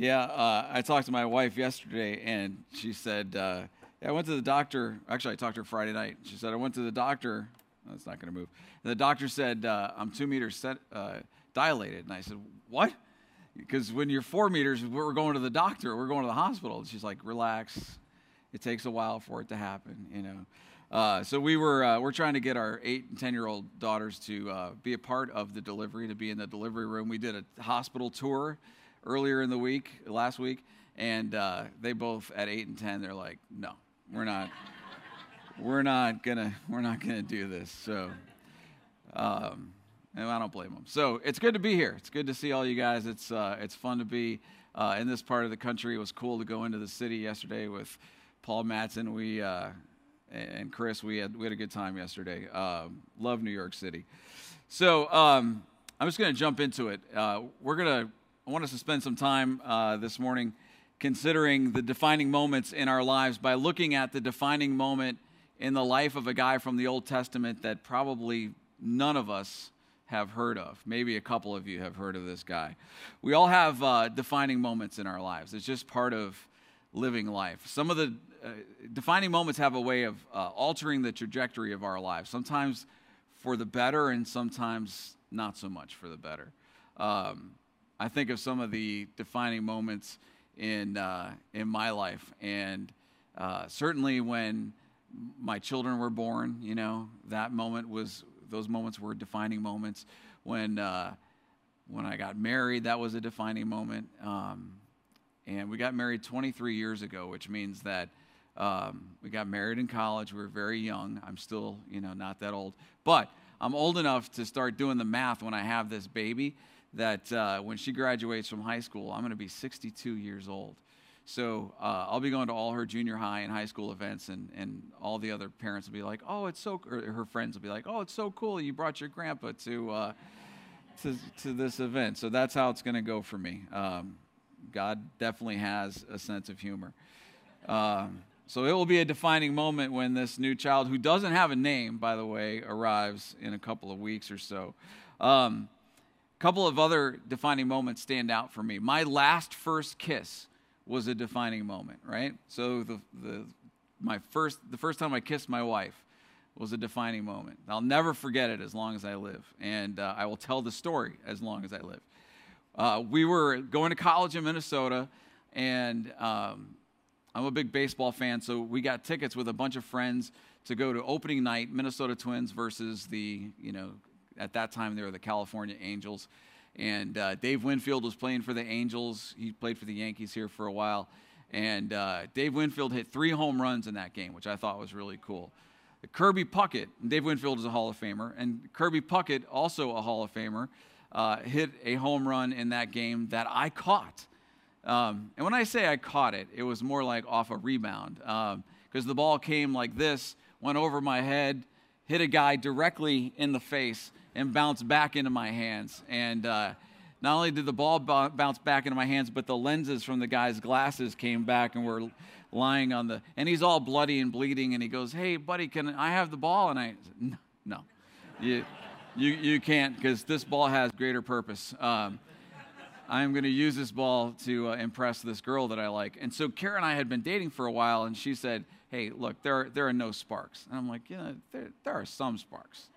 Yeah, uh, I talked to my wife yesterday, and she said, uh, yeah, I went to the doctor. Actually, I talked to her Friday night. She said, I went to the doctor. That's not going to move. And the doctor said, uh, I'm two meters set, uh, dilated. And I said, What? Because when you're four meters, we're going to the doctor, we're going to the hospital. She's like, Relax. It takes a while for it to happen, you know. Uh, so we were uh, we're trying to get our eight and ten year old daughters to be a part of the delivery, to be in the delivery room. We did a hospital tour earlier in the week, last week, and uh, they both at eight and ten, they're like, no, we're not, we're not gonna, we're not gonna do this. So, um, and I don't blame them. So it's good to be here. It's good to see all you guys. It's uh, it's fun to be uh, in this part of the country. It was cool to go into the city yesterday with Paul Matson. We and Chris, we had we had a good time yesterday. Um, love New York City. So um, I'm just going to jump into it. Uh, we're going to I want us to spend some time uh, this morning considering the defining moments in our lives by looking at the defining moment in the life of a guy from the Old Testament that probably none of us have heard of. Maybe a couple of you have heard of this guy. We all have uh, defining moments in our lives. It's just part of living life. Some of the uh, defining moments have a way of uh, altering the trajectory of our lives, sometimes for the better and sometimes not so much for the better. Um, I think of some of the defining moments in, uh, in my life, and uh, certainly when my children were born, you know, that moment was, those moments were defining moments. When, uh, when I got married, that was a defining moment. Um, and we got married 23 years ago, which means that um, we got married in college. We were very young. I'm still, you know, not that old. But I'm old enough to start doing the math when I have this baby that uh, when she graduates from high school, I'm going to be 62 years old. So uh, I'll be going to all her junior high and high school events, and, and all the other parents will be like, oh, it's so, her friends will be like, oh, it's so cool you brought your grandpa to, uh, to, to this event. So that's how it's going to go for me. Um, God definitely has a sense of humor. Um, so it will be a defining moment when this new child, who doesn't have a name, by the way, arrives in a couple of weeks or so. Couple of other defining moments stand out for me. My last first kiss was a defining moment, right? So the, the, my first, the first time I kissed my wife was a defining moment. I'll never forget it as long as I live, and uh, I will tell the story as long as I live. Uh, we were going to college in Minnesota, and um, I'm a big baseball fan, so we got tickets with a bunch of friends to go to opening night, Minnesota Twins versus the, you know, at that time they were the California Angels. And uh, Dave Winfield was playing for the Angels. He played for the Yankees here for a while. And uh, Dave Winfield hit three home runs in that game, which I thought was really cool. Kirby Puckett, Dave Winfield is a Hall of Famer, and Kirby Puckett, also a Hall of Famer, uh, hit a home run in that game that I caught. Um, and when I say I caught it, it was more like off a rebound because um, the ball came like this, went over my head, hit a guy directly in the face, and bounced back into my hands. And uh, not only did the ball bounce back into my hands, but the lenses from the guy's glasses came back and were lying on the. And he's all bloody and bleeding. And he goes, "Hey, buddy, can I have the ball?" And I, said, "No, you, you, you can't because this ball has greater purpose." Um, I'm going to use this ball to uh, impress this girl that I like. And so Kara and I had been dating for a while, and she said, Hey, look, there are, there are no sparks. And I'm like, Yeah, there, there are some sparks.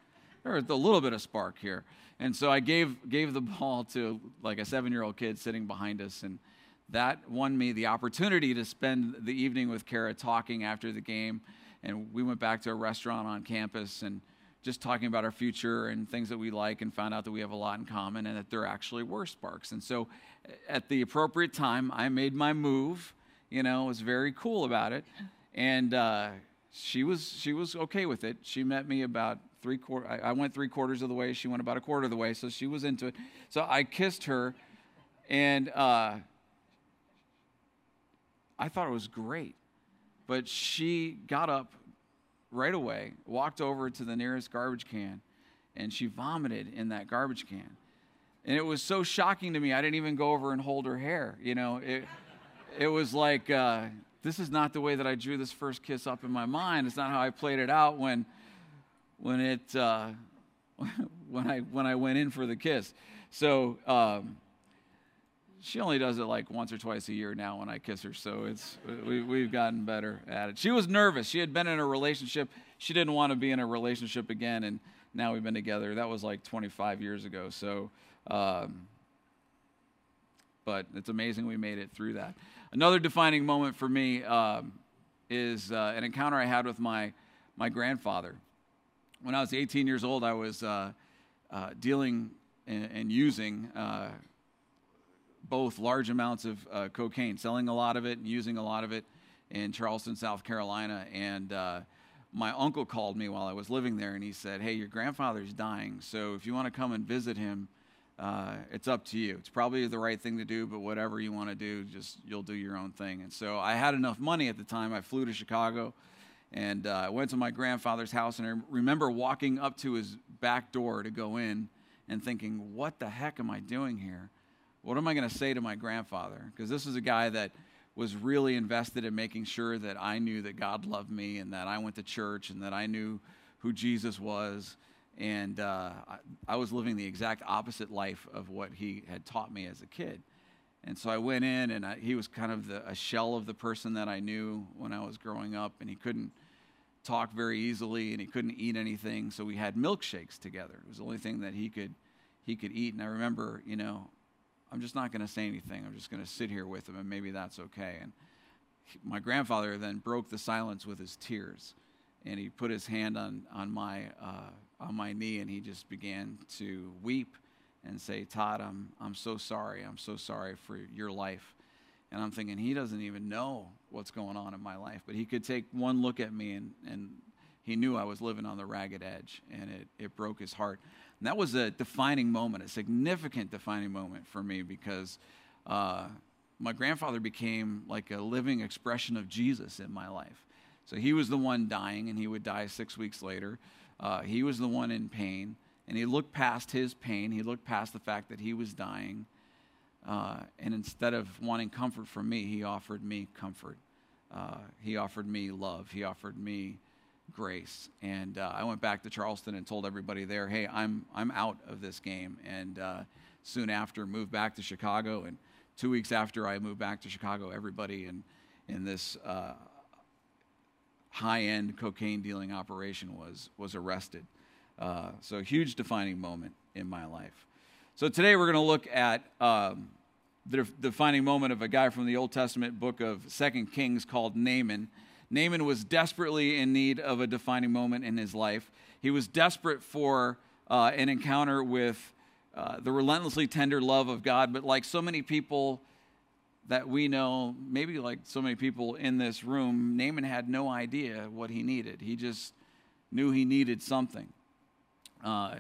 There's a little bit of spark here. And so I gave, gave the ball to like a seven year old kid sitting behind us. And that won me the opportunity to spend the evening with Kara talking after the game. And we went back to a restaurant on campus and just talking about our future and things that we like and found out that we have a lot in common and that there actually were sparks. And so at the appropriate time, I made my move, you know, was very cool about it. And uh, she was she was okay with it. She met me about three quarter. I, I went three quarters of the way. She went about a quarter of the way, so she was into it. So I kissed her, and uh, I thought it was great. But she got up right away, walked over to the nearest garbage can, and she vomited in that garbage can. And it was so shocking to me, I didn't even go over and hold her hair. You know, it, it was like, uh, this is not the way that I drew this first kiss up in my mind. It's not how I played it out when, when, it, uh, when, I, when I went in for the kiss. So um, she only does it like once or twice a year now when I kiss her. So it's we, we've gotten better at it. She was nervous. She had been in a relationship. She didn't want to be in a relationship again, and now we've been together. That was like 25 years ago. So, um, but it's amazing we made it through that. Another defining moment for me um, is uh, an encounter I had with my my grandfather. When I was 18 years old, I was uh, uh, dealing and, and using uh, both large amounts of uh, cocaine, selling a lot of it and using a lot of it in Charleston, South Carolina. And uh, my uncle called me while I was living there and he said, Hey, your grandfather's dying. So if you want to come and visit him, uh, it's up to you. It's probably the right thing to do, but whatever you want to do, just you'll do your own thing. And so I had enough money at the time. I flew to Chicago and uh, I went to my grandfather's house. And I remember walking up to his back door to go in and thinking, What the heck am I doing here? What am I going to say to my grandfather? Because this was a guy that was really invested in making sure that I knew that God loved me and that I went to church and that I knew who Jesus was. And uh, I, I, was living the exact opposite life of what he had taught me as a kid. And so I went in, and I, he was kind of the, a shell of the person that I knew when I was growing up, and he couldn't talk very easily, and he couldn't eat anything. So we had milkshakes together. It was the only thing that he could he could eat. And I remember, you know, I'm just not going to say anything. I'm just going to sit here with him, and maybe that's okay. And he, my grandfather then broke the silence with his tears, and he put his hand on on my uh, on my knee, and he just began to weep and say, "Todd, I'm I'm so sorry. I'm so sorry for your life." And I'm thinking he doesn't even know what's going on in my life, but he could take one look at me and and he knew I was living on the ragged edge, and it, it broke his heart. And that was a defining moment, a significant defining moment for me because uh, my grandfather became like a living expression of Jesus in my life. So he was the one dying, and he would die six weeks later. Uh, he was the one in pain, and he looked past his pain. He looked past the fact that he was dying. Uh, and instead of wanting comfort from me, he offered me comfort. Uh, he offered me love. He offered me grace. And uh, I went back to Charleston and told everybody there, hey, I'm, I'm out of this game. And uh, soon after, moved back to Chicago. And two weeks after I moved back to Chicago, everybody in, in this uh, high end cocaine dealing operation was, was arrested. Uh, so, huge defining moment in my life. So, today we're going to look at. Um, the defining moment of a guy from the Old Testament book of Second Kings called Naaman. Naaman was desperately in need of a defining moment in his life. He was desperate for uh, an encounter with uh, the relentlessly tender love of God, but like so many people that we know, maybe like so many people in this room, Naaman had no idea what he needed. He just knew he needed something. Uh,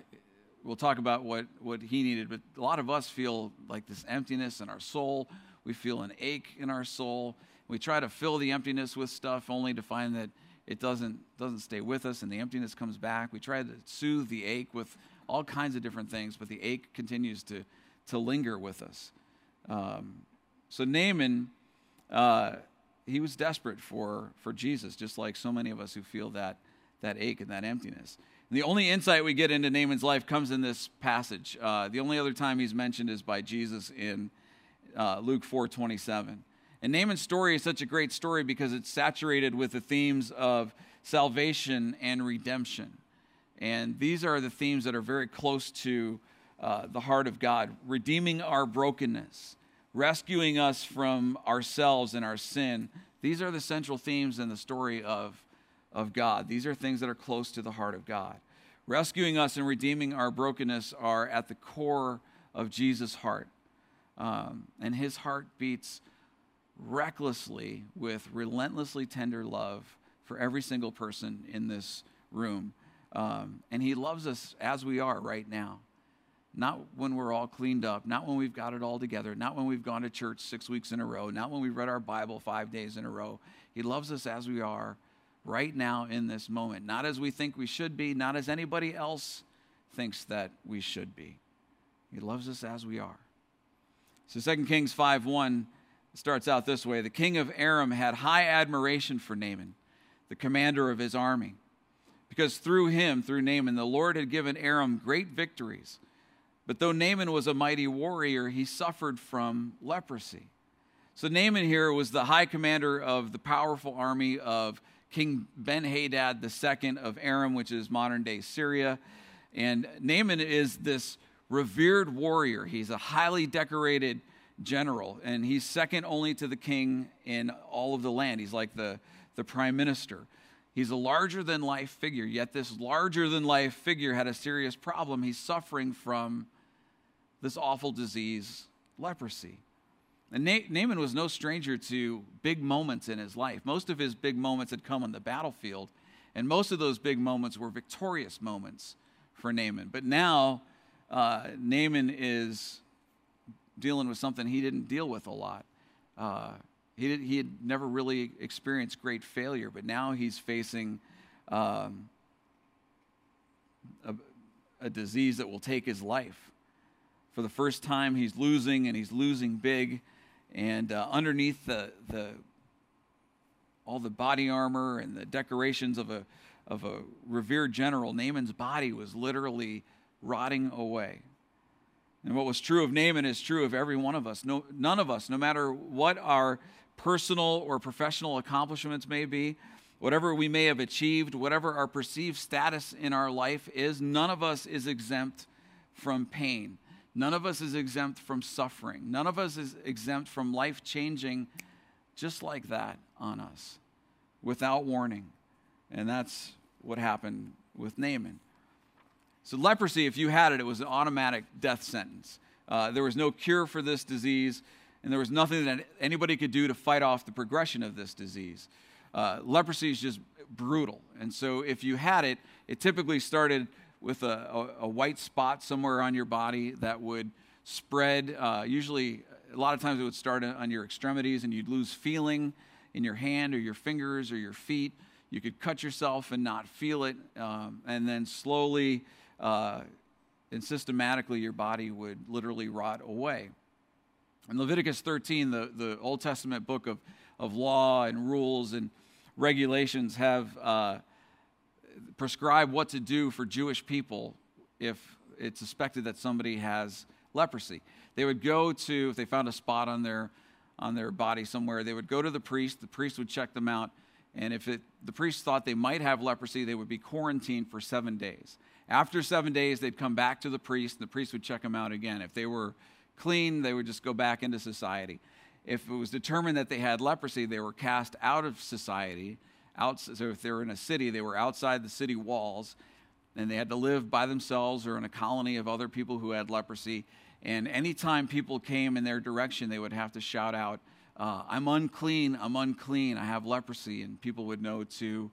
we'll talk about what, what he needed, but a lot of us feel like this emptiness in our soul. We feel an ache in our soul. We try to fill the emptiness with stuff only to find that it doesn't, doesn't stay with us and the emptiness comes back. We try to soothe the ache with all kinds of different things, but the ache continues to, to linger with us. Um, so Naaman, uh, he was desperate for, for Jesus, just like so many of us who feel that, that ache and that emptiness. And the only insight we get into Naaman's life comes in this passage. Uh, the only other time he's mentioned is by Jesus in uh, Luke 4 27. And Naaman's story is such a great story because it's saturated with the themes of salvation and redemption. And these are the themes that are very close to uh, the heart of God redeeming our brokenness, rescuing us from ourselves and our sin. These are the central themes in the story of, of God. These are things that are close to the heart of God. Rescuing us and redeeming our brokenness are at the core of Jesus' heart. Um, and his heart beats recklessly with relentlessly tender love for every single person in this room. Um, and He loves us as we are right now. Not when we're all cleaned up, not when we've got it all together, not when we've gone to church six weeks in a row, not when we've read our Bible five days in a row. He loves us as we are right now in this moment, not as we think we should be, not as anybody else thinks that we should be. He loves us as we are. So 2 Kings 5 1 starts out this way The king of Aram had high admiration for Naaman, the commander of his army, because through him, through Naaman, the Lord had given Aram great victories. But though Naaman was a mighty warrior, he suffered from leprosy. So Naaman here was the high commander of the powerful army of King Ben Hadad II of Aram, which is modern day Syria. And Naaman is this revered warrior. He's a highly decorated general, and he's second only to the king in all of the land. He's like the, the prime minister. He's a larger than life figure, yet this larger than life figure had a serious problem. He's suffering from this awful disease, leprosy. And Naaman was no stranger to big moments in his life. Most of his big moments had come on the battlefield, and most of those big moments were victorious moments for Naaman. But now, uh, Naaman is dealing with something he didn't deal with a lot. Uh, he, did, he had never really experienced great failure, but now he's facing um, a, a disease that will take his life. For the first time, he's losing, and he's losing big. And uh, underneath the, the all the body armor and the decorations of a of a revered general, Naaman's body was literally rotting away. And what was true of Naaman is true of every one of us. No, none of us, no matter what our personal or professional accomplishments may be, whatever we may have achieved, whatever our perceived status in our life is, none of us is exempt from pain. None of us is exempt from suffering. None of us is exempt from life changing just like that on us without warning. And that's what happened with Naaman. So, leprosy, if you had it, it was an automatic death sentence. Uh, there was no cure for this disease, and there was nothing that anybody could do to fight off the progression of this disease. Uh, leprosy is just brutal. And so, if you had it, it typically started with a, a, a white spot somewhere on your body that would spread. Uh, usually, a lot of times it would start on your extremities, and you'd lose feeling in your hand or your fingers or your feet. You could cut yourself and not feel it, um, and then slowly uh, and systematically your body would literally rot away. In Leviticus 13, the, the Old Testament book of, of law and rules and regulations have uh, prescribe what to do for Jewish people if it's suspected that somebody has leprosy. They would go to, if they found a spot on their, on their body somewhere, they would go to the priest. The priest would check them out. And if it, the priest thought they might have leprosy, they would be quarantined for seven days. After seven days, they'd come back to the priest, and the priest would check them out again. If they were clean, they would just go back into society. If it was determined that they had leprosy, they were cast out of society so if they were in a city, they were outside the city walls, and they had to live by themselves or in a colony of other people who had leprosy. And anytime people came in their direction, they would have to shout out, uh, I'm unclean, I'm unclean, I have leprosy. And people would know to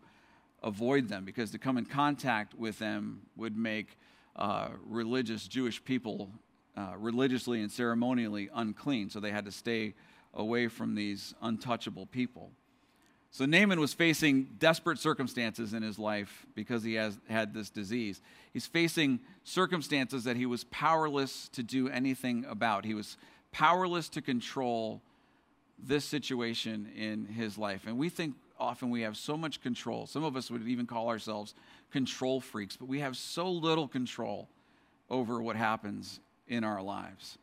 avoid them because to come in contact with them would make uh, religious Jewish people uh, religiously and ceremonially unclean. So they had to stay away from these untouchable people. So Naaman was facing desperate circumstances in his life because he has had this disease. He's facing circumstances that he was powerless to do anything about. He was powerless to control this situation in his life. And we think often we have so much control. Some of us would even call ourselves control freaks, but we have so little control over what happens in our lives.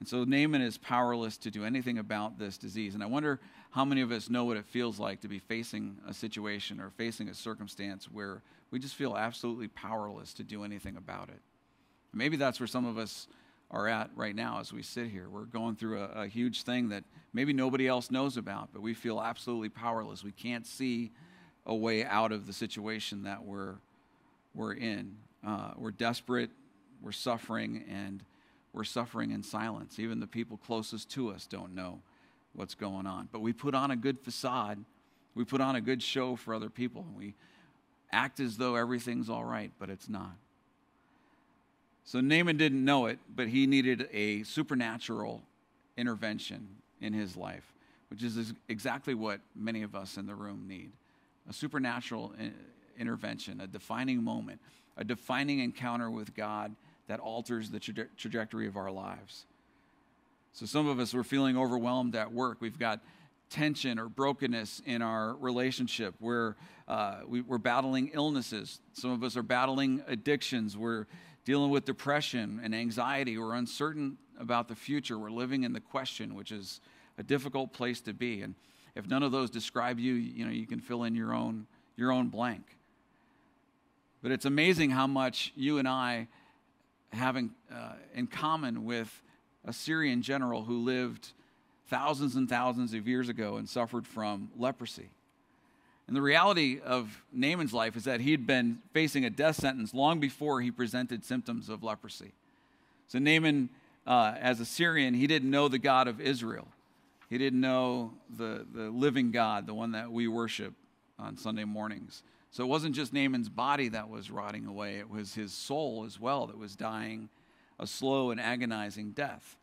And so Naaman is powerless to do anything about this disease. And I wonder how many of us know what it feels like to be facing a situation or facing a circumstance where we just feel absolutely powerless to do anything about it. Maybe that's where some of us are at right now as we sit here. We're going through a, a huge thing that maybe nobody else knows about, but we feel absolutely powerless. We can't see a way out of the situation that we're, we're in. Uh, we're desperate, we're suffering, and we're suffering in silence. Even the people closest to us don't know what's going on. But we put on a good facade, we put on a good show for other people, and we act as though everything's all right, but it's not. So Naaman didn't know it, but he needed a supernatural intervention in his life, which is exactly what many of us in the room need a supernatural uh, intervention, a defining moment, a defining encounter with God that alters the tra- trajectory of our lives. So some of us were feeling overwhelmed at work. We've got tension or brokenness in our relationship. We're, uh, we, are battling illnesses. Some of us are battling addictions. We're dealing with depression and anxiety. We're uncertain about the future. We're living in the question, which is a difficult place to be. And if none of those describe you, you know, you can fill in your own, your own blank. But it's amazing how much you and I have in, uh, in common with a Syrian general who lived thousands and thousands of years ago and suffered from leprosy. And the reality of Naaman's life is that he'd been facing a death sentence long before he presented symptoms of leprosy. So, Naaman, uh, as a Syrian, he didn't know the God of Israel. He didn't know the, the living God, the one that we worship on Sunday mornings. So, it wasn't just Naaman's body that was rotting away, it was his soul as well that was dying a slow and agonizing death.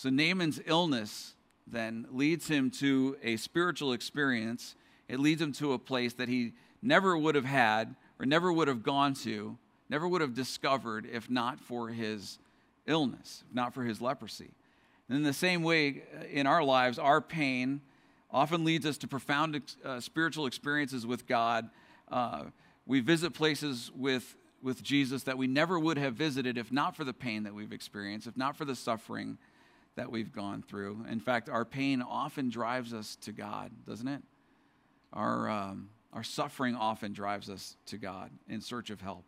So, Naaman's illness then leads him to a spiritual experience it leads him to a place that he never would have had or never would have gone to, never would have discovered if not for his illness, if not for his leprosy. And in the same way, uh, in our lives, our pain often leads us to profound uh, spiritual experiences with God. Uh, we visit places with, with Jesus that we never would have visited if not for the pain that we've experienced, if not for the suffering that we've gone through. In fact, our pain often drives us to God, doesn't it? Our, um, our suffering often drives us to God in search of help.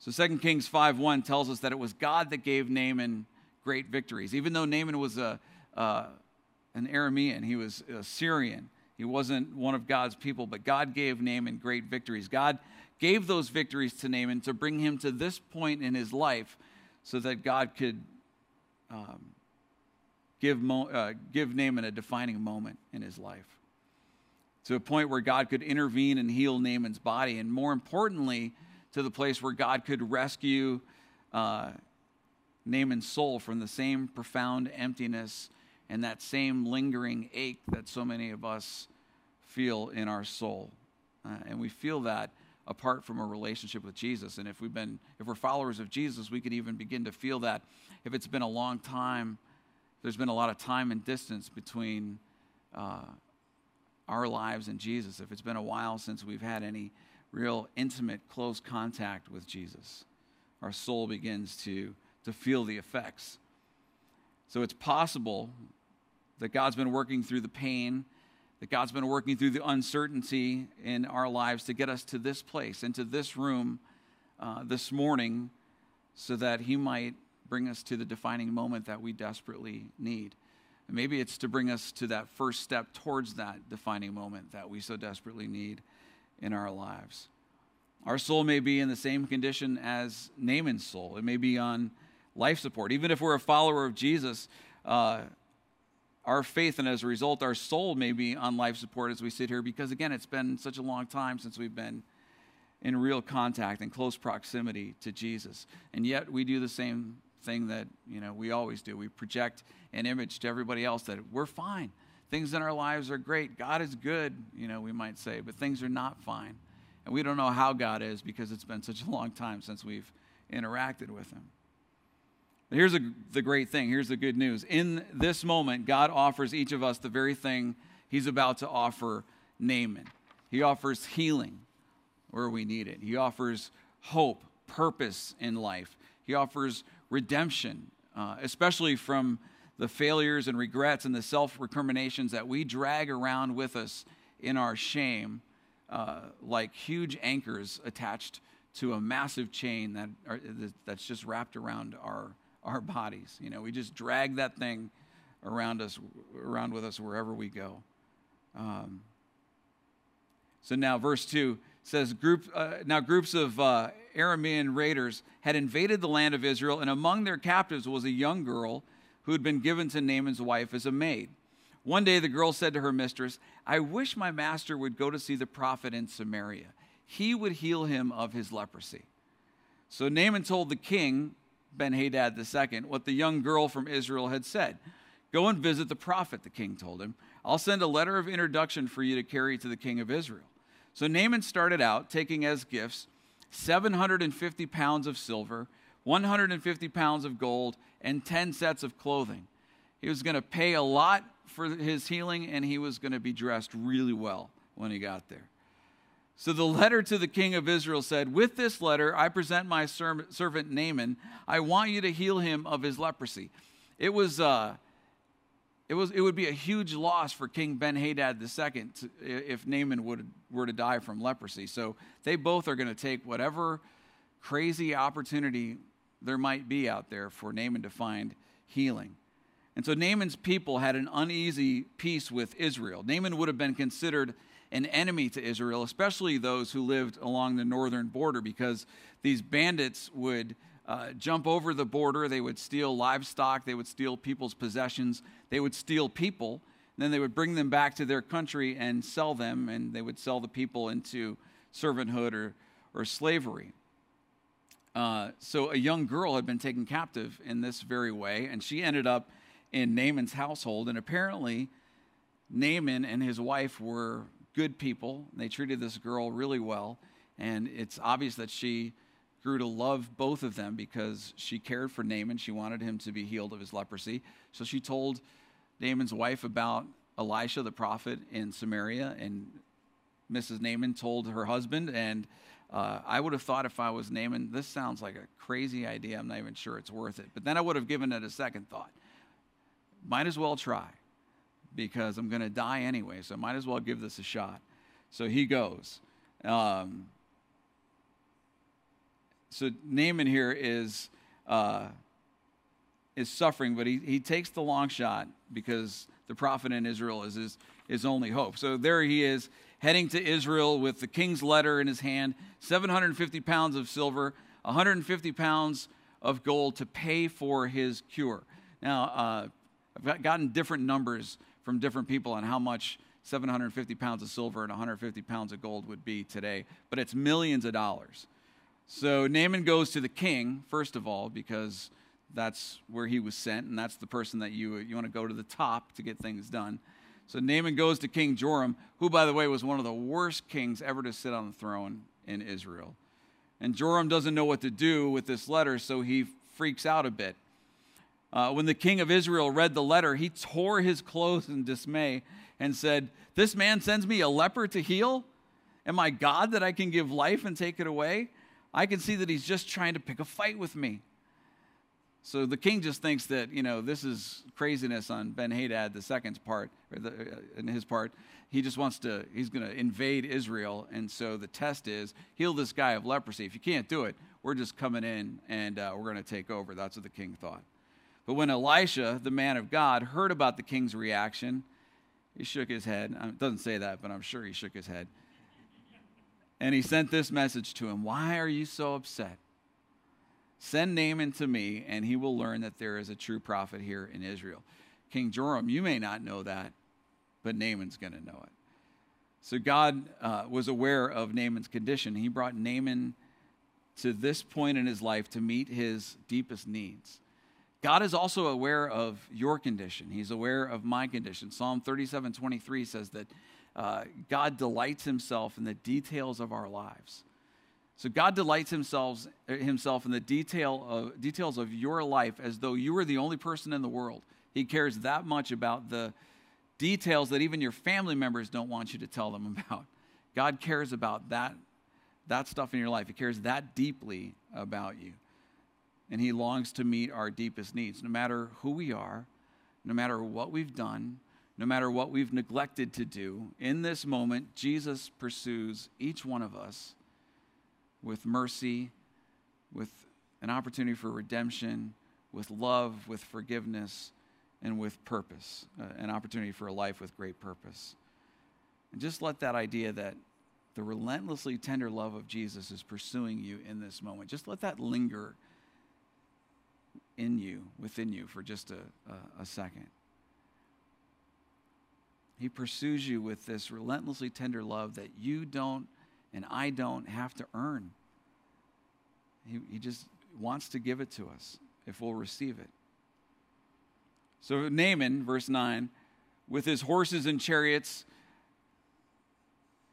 So 2 Kings 5.1 tells us that it was God that gave Naaman great victories. Even though Naaman was a, uh, an Aramean, he was a Syrian. He wasn't one of God's people, but God gave Naaman great victories. God gave those victories to Naaman to bring him to this point in his life so that God could um, give, Mo, uh, give Naaman a defining moment in his life to a point where God could intervene and heal Naaman's body, and more importantly, to the place where God could rescue uh, Naaman's soul from the same profound emptiness and that same lingering ache that so many of us feel in our soul. Uh, and we feel that apart from a relationship with Jesus. And if we've been, if we're followers of Jesus, we could even begin to feel that if it's been a long time, there's been a lot of time and distance between uh, our lives and Jesus, if it's been a while since we've had any real intimate, close contact with Jesus, our soul begins to, to feel the effects. So it's possible that God's been working through the pain, that God's been working through the uncertainty in our lives to get us to this place, into this room uh, this morning, so that He might bring us to the defining moment that we desperately need. And maybe it's to bring us to that first step towards that defining moment that we so desperately need in our lives. Our soul may be in the same condition as Naaman's soul, it may be on life support. Even if we're a follower of Jesus, uh, our faith and as a result, our soul may be on life support as we sit here because, again, it's been such a long time since we've been in real contact and close proximity to Jesus. And yet we do the same thing that you know we always do. We project an image to everybody else that we're fine. Things in our lives are great. God is good, you know, we might say, but things are not fine. And we don't know how God is because it's been such a long time since we've interacted with him. Here's a, the great thing. Here's the good news. In this moment, God offers each of us the very thing he's about to offer Naaman. He offers healing where we need it. He offers hope, purpose in life. He offers redemption, uh, especially from the failures and regrets and the self recriminations that we drag around with us in our shame, uh, like huge anchors attached to a massive chain that are, that's just wrapped around our, our bodies. You know, we just drag that thing around us, around with us wherever we go. Um, so now, verse 2 says, Group, uh, Now groups of uh, Aramean raiders had invaded the land of Israel, and among their captives was a young girl who had been given to Naaman's wife as a maid. One day the girl said to her mistress, I wish my master would go to see the prophet in Samaria. He would heal him of his leprosy. So Naaman told the king, Ben Hadad II, what the young girl from Israel had said. Go and visit the prophet, the king told him. I'll send a letter of introduction for you to carry to the king of Israel. So Naaman started out taking as gifts 750 pounds of silver, 150 pounds of gold, and 10 sets of clothing. He was going to pay a lot for his healing, and he was going to be dressed really well when he got there. So the letter to the king of Israel said, With this letter, I present my servant Naaman. I want you to heal him of his leprosy. It was, uh, it was, it would be a huge loss for King Ben Hadad II if Naaman would, were to die from leprosy. So they both are going to take whatever crazy opportunity there might be out there for Naaman to find healing. And so Naaman's people had an uneasy peace with Israel. Naaman would have been considered an enemy to Israel, especially those who lived along the northern border, because these bandits would uh, jump over the border. They would steal livestock, they would steal people's possessions, they would steal people. Then they would bring them back to their country and sell them, and they would sell the people into servanthood or, or slavery. Uh, so a young girl had been taken captive in this very way, and she ended up in Naaman's household. And apparently, Naaman and his wife were good people. They treated this girl really well. And it's obvious that she grew to love both of them because she cared for Naaman. She wanted him to be healed of his leprosy. So she told Naaman's wife about Elisha the prophet in Samaria. And Mrs. Naaman told her husband. And uh, I would have thought if I was Naaman, this sounds like a crazy idea. I'm not even sure it's worth it. But then I would have given it a second thought. Might as well try because I'm going to die anyway, so I might as well give this a shot. So he goes. Um, so Naaman here is uh, is suffering, but he, he takes the long shot because the prophet in Israel is his, his only hope. So there he is heading to Israel with the king's letter in his hand, 750 pounds of silver, 150 pounds of gold to pay for his cure. Now, uh, I've gotten different numbers from different people on how much 750 pounds of silver and 150 pounds of gold would be today, but it's millions of dollars. So Naaman goes to the king, first of all, because that's where he was sent, and that's the person that you, you want to go to the top to get things done. So Naaman goes to King Joram, who, by the way, was one of the worst kings ever to sit on the throne in Israel. And Joram doesn't know what to do with this letter, so he freaks out a bit. Uh, when the king of Israel read the letter, he tore his clothes in dismay and said, This man sends me a leper to heal? Am I God that I can give life and take it away? I can see that he's just trying to pick a fight with me. So the king just thinks that, you know, this is craziness on Ben Hadad the second's part, or the, uh, in his part. He just wants to, he's going to invade Israel. And so the test is heal this guy of leprosy. If you can't do it, we're just coming in and uh, we're going to take over. That's what the king thought. But when Elisha, the man of God, heard about the king's reaction, he shook his head. It doesn't say that, but I'm sure he shook his head. And he sent this message to him Why are you so upset? Send Naaman to me, and he will learn that there is a true prophet here in Israel. King Joram, you may not know that, but Naaman's going to know it. So God uh, was aware of Naaman's condition. He brought Naaman to this point in his life to meet his deepest needs. God is also aware of your condition. He's aware of my condition. Psalm 37 23 says that uh, God delights himself in the details of our lives. So God delights himself, himself in the detail of, details of your life as though you were the only person in the world. He cares that much about the details that even your family members don't want you to tell them about. God cares about that, that stuff in your life. He cares that deeply about you and He longs to meet our deepest needs, no matter who we are, no matter what we've done, no matter what we've neglected to do. In this moment, Jesus pursues each one of us with mercy, with an opportunity for redemption, with love, with forgiveness, and with purpose, uh, an opportunity for a life with great purpose. And just let that idea that the relentlessly tender love of Jesus is pursuing you in this moment, just let that linger in you, within you, for just a, a, a second. He pursues you with this relentlessly tender love that you don't and I don't have to earn. He, he just wants to give it to us if we'll receive it. So, Naaman, verse 9, with his horses and chariots,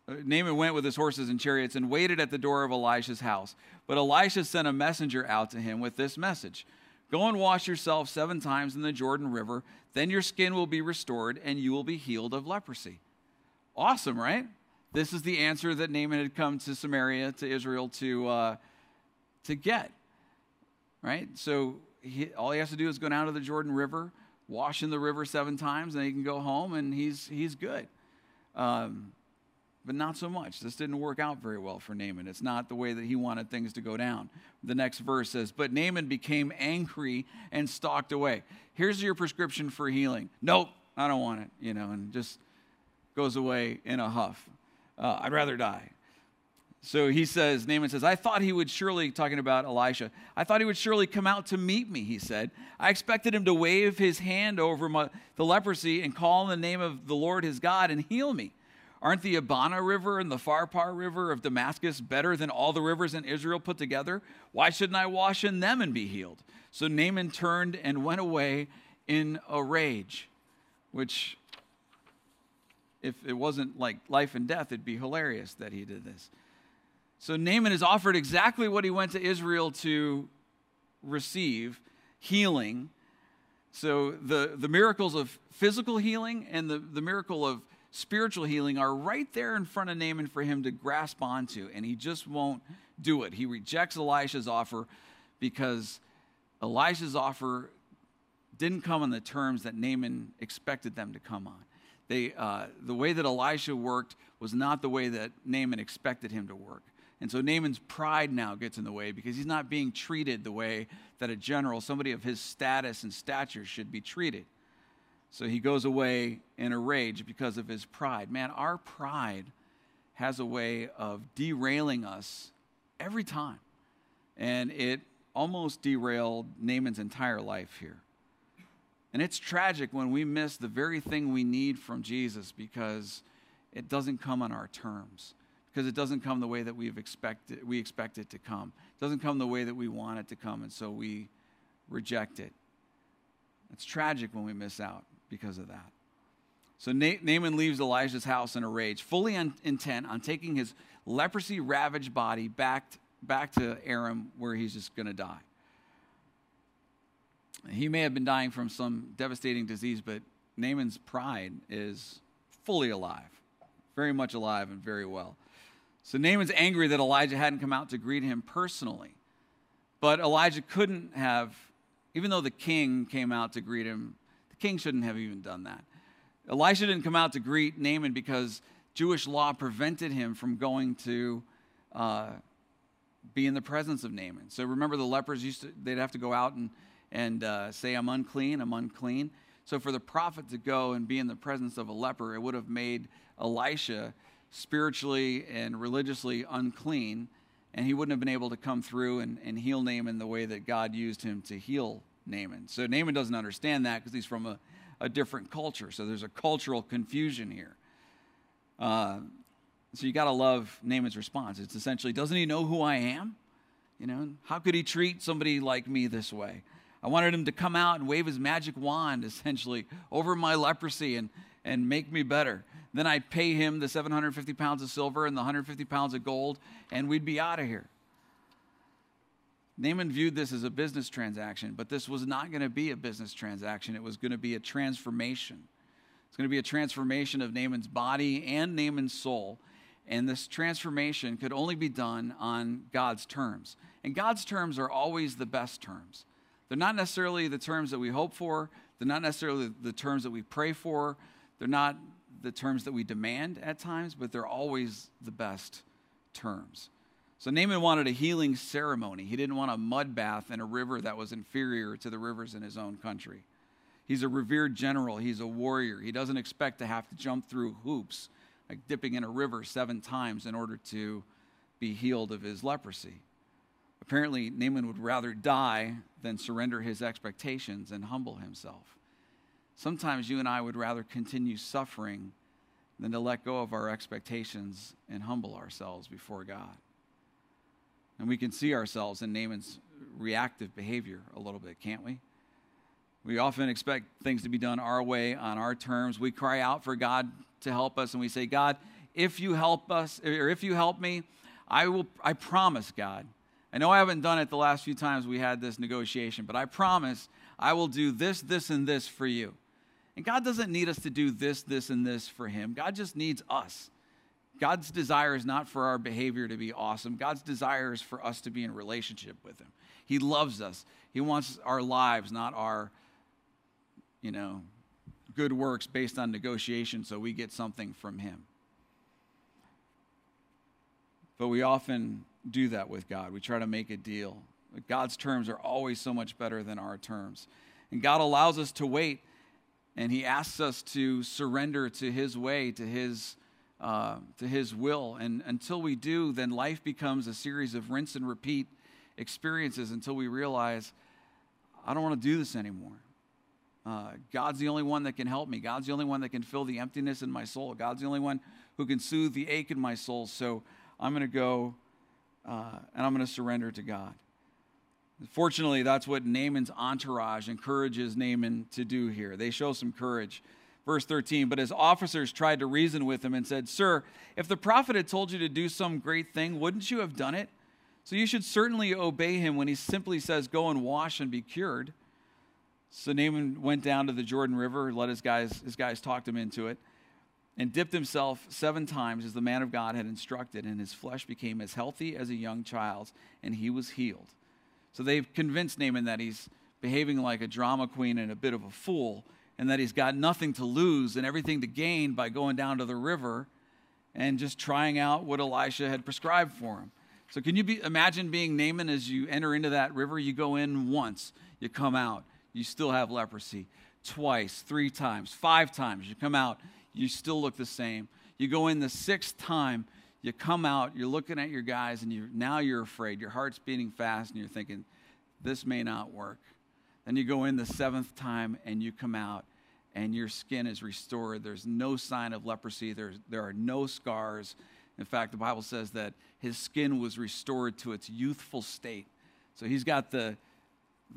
uh, Naaman went with his horses and chariots and waited at the door of Elisha's house. But Elisha sent a messenger out to him with this message Go and wash yourself seven times in the Jordan River. Then your skin will be restored and you will be healed of leprosy. Awesome, right? this is the answer that Naaman had come to Samaria, to Israel, to, uh, to get. Right? So he, all he has to do is go down to the Jordan River, wash in the river seven times, and he can go home and he's, he's good. Um, but not so much. This didn't work out very well for Naaman. It's not the way that he wanted things to go down. The next verse says, But Naaman became angry and stalked away. Here's your prescription for healing. Nope, I don't want it, you know, and just goes away in a huff. Uh, I'd rather die. So he says, Naaman says, I thought he would surely, talking about Elisha, I thought he would surely come out to meet me, he said. I expected him to wave his hand over my, the leprosy and call in the name of the Lord his God and heal me. Aren't the Abana River and the Pharpar River of Damascus better than all the rivers in Israel put together? Why shouldn't I wash in them and be healed? So Naaman turned and went away in a rage, which, if it wasn't like life and death, it'd be hilarious that he did this. So Naaman is offered exactly what he went to Israel to receive healing. So the, the miracles of physical healing and the, the miracle of spiritual healing are right there in front of Naaman for him to grasp onto, and he just won't do it. He rejects Elisha's offer because Elisha's offer didn't come on the terms that Naaman expected them to come on. They, uh, the way that Elisha worked was not the way that Naaman expected him to work. And so Naaman's pride now gets in the way because he's not being treated the way that a general, somebody of his status and stature, should be treated. So he goes away in a rage because of his pride. Man, our pride has a way of derailing us every time. And it almost derailed Naaman's entire life here. And it's tragic when we miss the very thing we need from Jesus because it doesn't come on our terms. Because it doesn't come the way that we've expected, we expect it to come. It doesn't come the way that we want it to come, and so we reject it. It's tragic when we miss out because of that. So Naaman leaves Elijah's house in a rage, fully intent on taking his leprosy ravaged body back, back to Aram, where he's just going to die. He may have been dying from some devastating disease, but Naaman's pride is fully alive, very much alive and very well. So Naaman's angry that Elijah hadn't come out to greet him personally. But Elijah couldn't have, even though the king came out to greet him king shouldn't have even done that. Elisha didn't come out to greet Naaman because Jewish law prevented him from going to uh, be in the presence of Naaman. So remember, the lepers used to, they'd have to go out and, and uh, say, I'm unclean, I'm unclean. So for the prophet to go and be in the presence of a leper, it would have made Elisha spiritually and religiously unclean, and he wouldn't have been able to come through and, and heal Naaman the way that God used him to heal Naaman. So Naaman doesn't understand that because he's from a, a, different culture. So there's a cultural confusion here. Uh, so you got to love Naaman's response. It's essentially, doesn't he know who I am? You know, how could he treat somebody like me this way? I wanted him to come out and wave his magic wand, essentially, over my leprosy and, and make me better. Then I'd pay him the 750 pounds of silver and the 150 pounds of gold, and we'd be out of here. Naaman viewed this as a business transaction, but this was not going to be a business transaction. It was going to be a transformation. It's going to be a transformation of Naaman's body and Naaman's soul. And this transformation could only be done on God's terms. And God's terms are always the best terms. They're not necessarily the terms that we hope for, they're not necessarily the terms that we pray for, they're not the terms that we demand at times, but they're always the best terms. So Naaman wanted a healing ceremony. He didn't want a mud bath in a river that was inferior to the rivers in his own country. He's a revered general, he's a warrior. He doesn't expect to have to jump through hoops, like dipping in a river seven times in order to be healed of his leprosy. Apparently, Naaman would rather die than surrender his expectations and humble himself. Sometimes you and I would rather continue suffering than to let go of our expectations and humble ourselves before God. And we can see ourselves in Naaman's reactive behavior a little bit, can't we? We often expect things to be done our way, on our terms. We cry out for God to help us, and we say, God, if you help us, or if you help me, I will, I promise, God. I know I haven't done it the last few times we had this negotiation, but I promise I will do this, this, and this for you. And God doesn't need us to do this, this, and this for Him. God just needs us God's desire is not for our behavior to be awesome. God's desire is for us to be in relationship with Him. He loves us. He wants our lives, not our, you know, good works based on negotiation so we get something from Him. But we often do that with God. We try to make a deal. God's terms are always so much better than our terms. And God allows us to wait, and He asks us to surrender to His way, to His, uh, to His will. And until we do, then life becomes a series of rinse and repeat experiences until we realize, I don't want to do this anymore. Uh, God's the only one that can help me. God's the only one that can fill the emptiness in my soul. God's the only one who can soothe the ache in my soul. So I'm going to go uh, and I'm going to surrender to God. Fortunately, that's what Naaman's entourage encourages Naaman to do here. They show some courage. Verse 13, but his officers tried to reason with him and said, Sir, if the prophet had told you to do some great thing, wouldn't you have done it? So you should certainly obey him when he simply says, Go and wash and be cured. So Naaman went down to the Jordan River, let his guys, his guys talked him into it, and dipped himself seven times as the man of God had instructed, and his flesh became as healthy as a young child's, and he was healed. So they've convinced Naaman that he's behaving like a drama queen and a bit of a fool, and that he's got nothing to lose and everything to gain by going down to the river and just trying out what Elisha had prescribed for him. So, can you be, imagine being Naaman as you enter into that river? You go in once, you come out, you still have leprosy. Twice, three times, five times, you come out, you still look the same. You go in the sixth time, you come out, you're looking at your guys, and you now you're afraid. Your heart's beating fast, and you're thinking, this may not work. Then you go in the seventh time, and you come out, and your skin is restored. There's no sign of leprosy, There's, there are no scars. In fact, the Bible says that his skin was restored to its youthful state. So he's got the,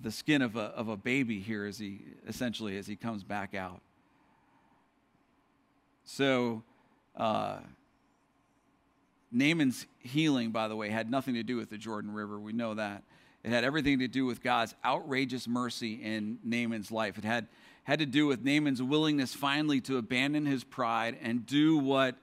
the skin of a, of a baby here as he essentially as he comes back out. So uh, Naaman's healing, by the way, had nothing to do with the Jordan River. We know that. It had everything to do with God's outrageous mercy in Naaman's life. It had, had to do with Naaman's willingness finally to abandon his pride and do what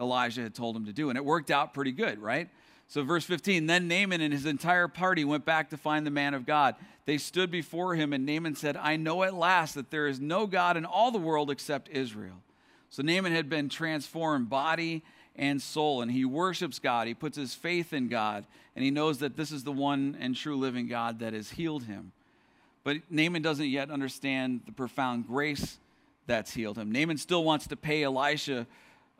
Elijah had told him to do. And it worked out pretty good, right? So, verse 15 Then Naaman and his entire party went back to find the man of God. They stood before him, and Naaman said, I know at last that there is no God in all the world except Israel. So, Naaman had been transformed body and soul. And he worships God. He puts his faith in God. And he knows that this is the one and true living God that has healed him. But Naaman doesn't yet understand the profound grace that's healed him. Naaman still wants to pay Elisha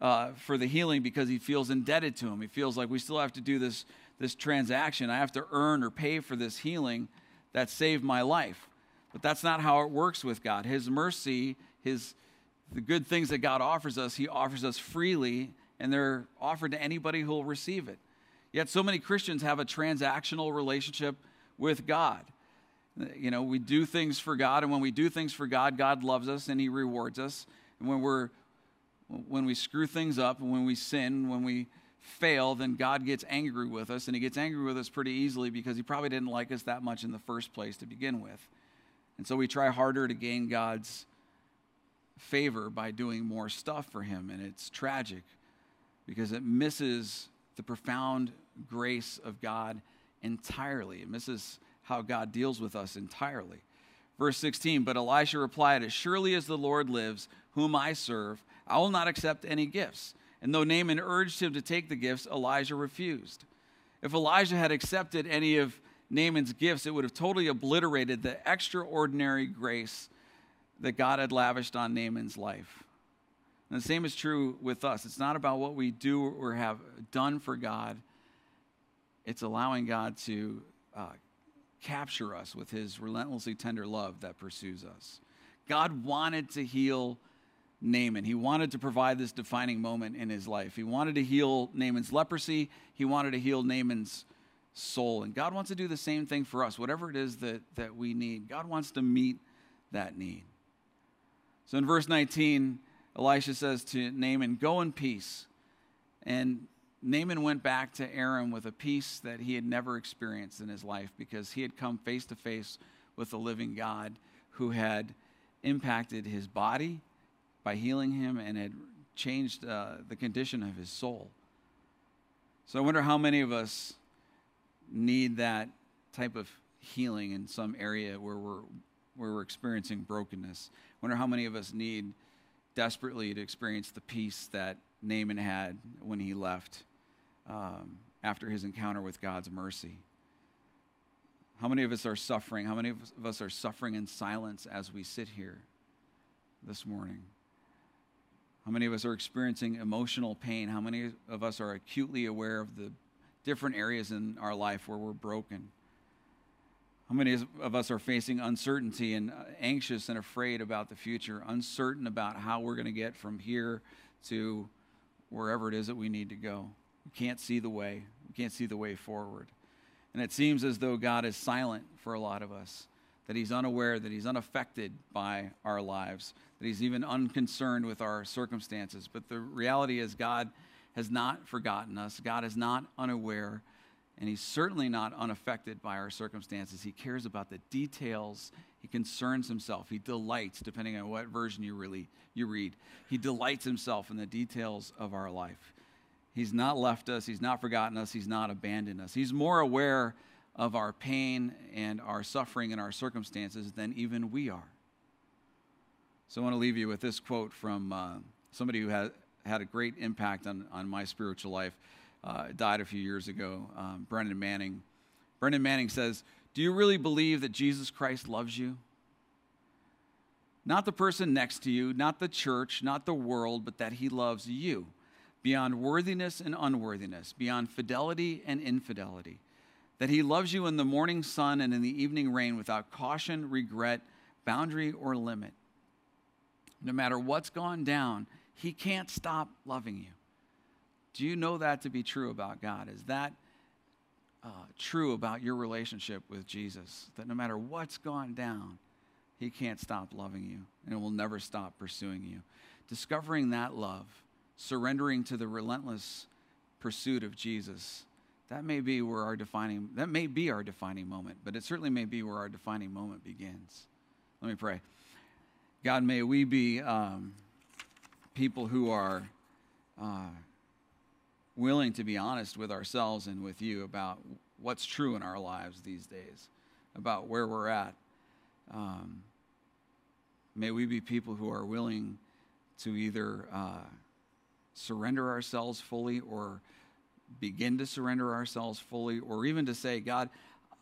uh, for the healing because he feels indebted to him. He feels like we still have to do this, this transaction. I have to earn or pay for this healing that saved my life. But that's not how it works with God. His mercy, his the good things that God offers us, he offers us freely and they're offered to anybody who will receive it. Yet so many Christians have a transactional relationship with God. You know, we do things for God, and when we do things for God, God loves us and He rewards us. And when we're when we screw things up, when we sin, when we fail, then God gets angry with us, and He gets angry with us pretty easily because He probably didn't like us that much in the first place to begin with. And so we try harder to gain God's favor by doing more stuff for Him, and it's tragic because it misses the profound grace of God entirely. It misses how God deals with us entirely. Verse 16, but Elisha replied, As surely as the Lord lives, whom I serve, I will not accept any gifts. And though Naaman urged him to take the gifts, Elijah refused. If Elijah had accepted any of Naaman's gifts, it would have totally obliterated the extraordinary grace that God had lavished on Naaman's life. And the same is true with us. It's not about what we do or have done for God, it's allowing God to uh, capture us with his relentlessly tender love that pursues us. God wanted to heal Naaman. He wanted to provide this defining moment in his life. He wanted to heal Naaman's leprosy, he wanted to heal Naaman's soul. And God wants to do the same thing for us, whatever it is that, that we need. God wants to meet that need. So in verse 19, Elisha says to Naaman, Go in peace. And Naaman went back to Aram with a peace that he had never experienced in his life because he had come face to face with the living God who had impacted his body by healing him and had changed uh, the condition of his soul. So I wonder how many of us need that type of healing in some area where we're where we're experiencing brokenness. I wonder how many of us need desperately to experience the peace that Naaman had when he left um, after his encounter with God's mercy. How many of us are suffering? How many of us are suffering in silence as we sit here this morning? How many of us are experiencing emotional pain? How many of us are acutely aware of the different areas in our life where we're broken? How many of us are facing uncertainty and uh, anxious and afraid about the future, uncertain about how we're going to get from here to wherever it is that we need to go? We can't see the way. We can't see the way forward. And it seems as though God is silent for a lot of us, that He's unaware, that He's unaffected by our lives, that He's even unconcerned with our circumstances. But the reality is, God has not forgotten us, God is not unaware, and He's certainly not unaffected by our circumstances. He cares about the details. He concerns himself. He delights, depending on what version you really you read. He delights himself in the details of our life. He's not left us. He's not forgotten us. He's not abandoned us. He's more aware of our pain and our suffering and our circumstances than even we are. So I want to leave you with this quote from uh, somebody who had, had a great impact on, on my spiritual life. Uh, died a few years ago, um, Brennan Manning. Brennan Manning says, Do you really believe that Jesus Christ loves you? Not the person next to you, not the church, not the world, but that he loves you beyond worthiness and unworthiness, beyond fidelity and infidelity. That he loves you in the morning sun and in the evening rain without caution, regret, boundary, or limit no matter what's gone down, He can't stop loving you. Do you know that to be true about God? Is that uh, true about your relationship with Jesus? That no matter what's gone down, He can't stop loving you and will never stop pursuing you. Discovering that love, surrendering to the relentless pursuit of Jesus, that may be where our defining that may be our defining moment, but it certainly may be where our defining moment begins. Let me pray. God, may we be um, people who are uh, willing to be honest with ourselves and with you about what's true in our lives these days, about where we're at. Um, may we be people who are willing to either uh, surrender ourselves fully or begin to surrender ourselves fully, or even to say, God,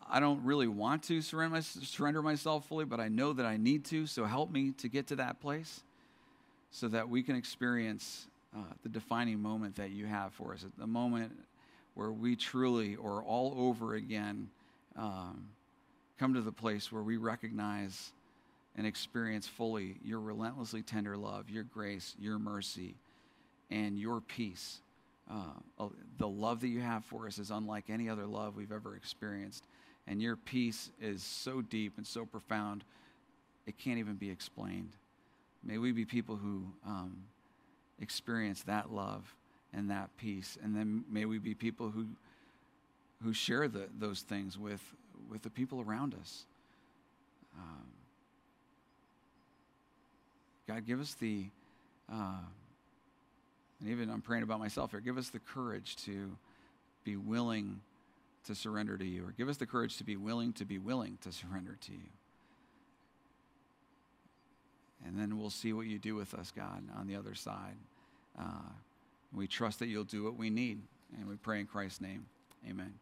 I don't really want to surrender, my, surrender myself fully, but I know that I need to. So help me to get to that place so that we can experience uh, the defining moment that you have for us, the moment where we truly or all over again um, come to the place where we recognize and experience fully your relentlessly tender love, your grace, your mercy, and your peace. Uh, the love that you have for us is unlike any other love we've ever experienced and your peace is so deep and so profound, it can't even be explained. May we be people who um, experience that love and that peace, and then may we be people who who share the, those things with with the people around us. Um, God, give us the, uh, and even I'm praying about myself here, give us the courage to be willing to surrender to you, or give us the courage to be willing to be willing to surrender to you. And then we'll see what you do with us, God, on the other side. Uh, we trust that you'll do what we need, and we pray in Christ's name. Amen.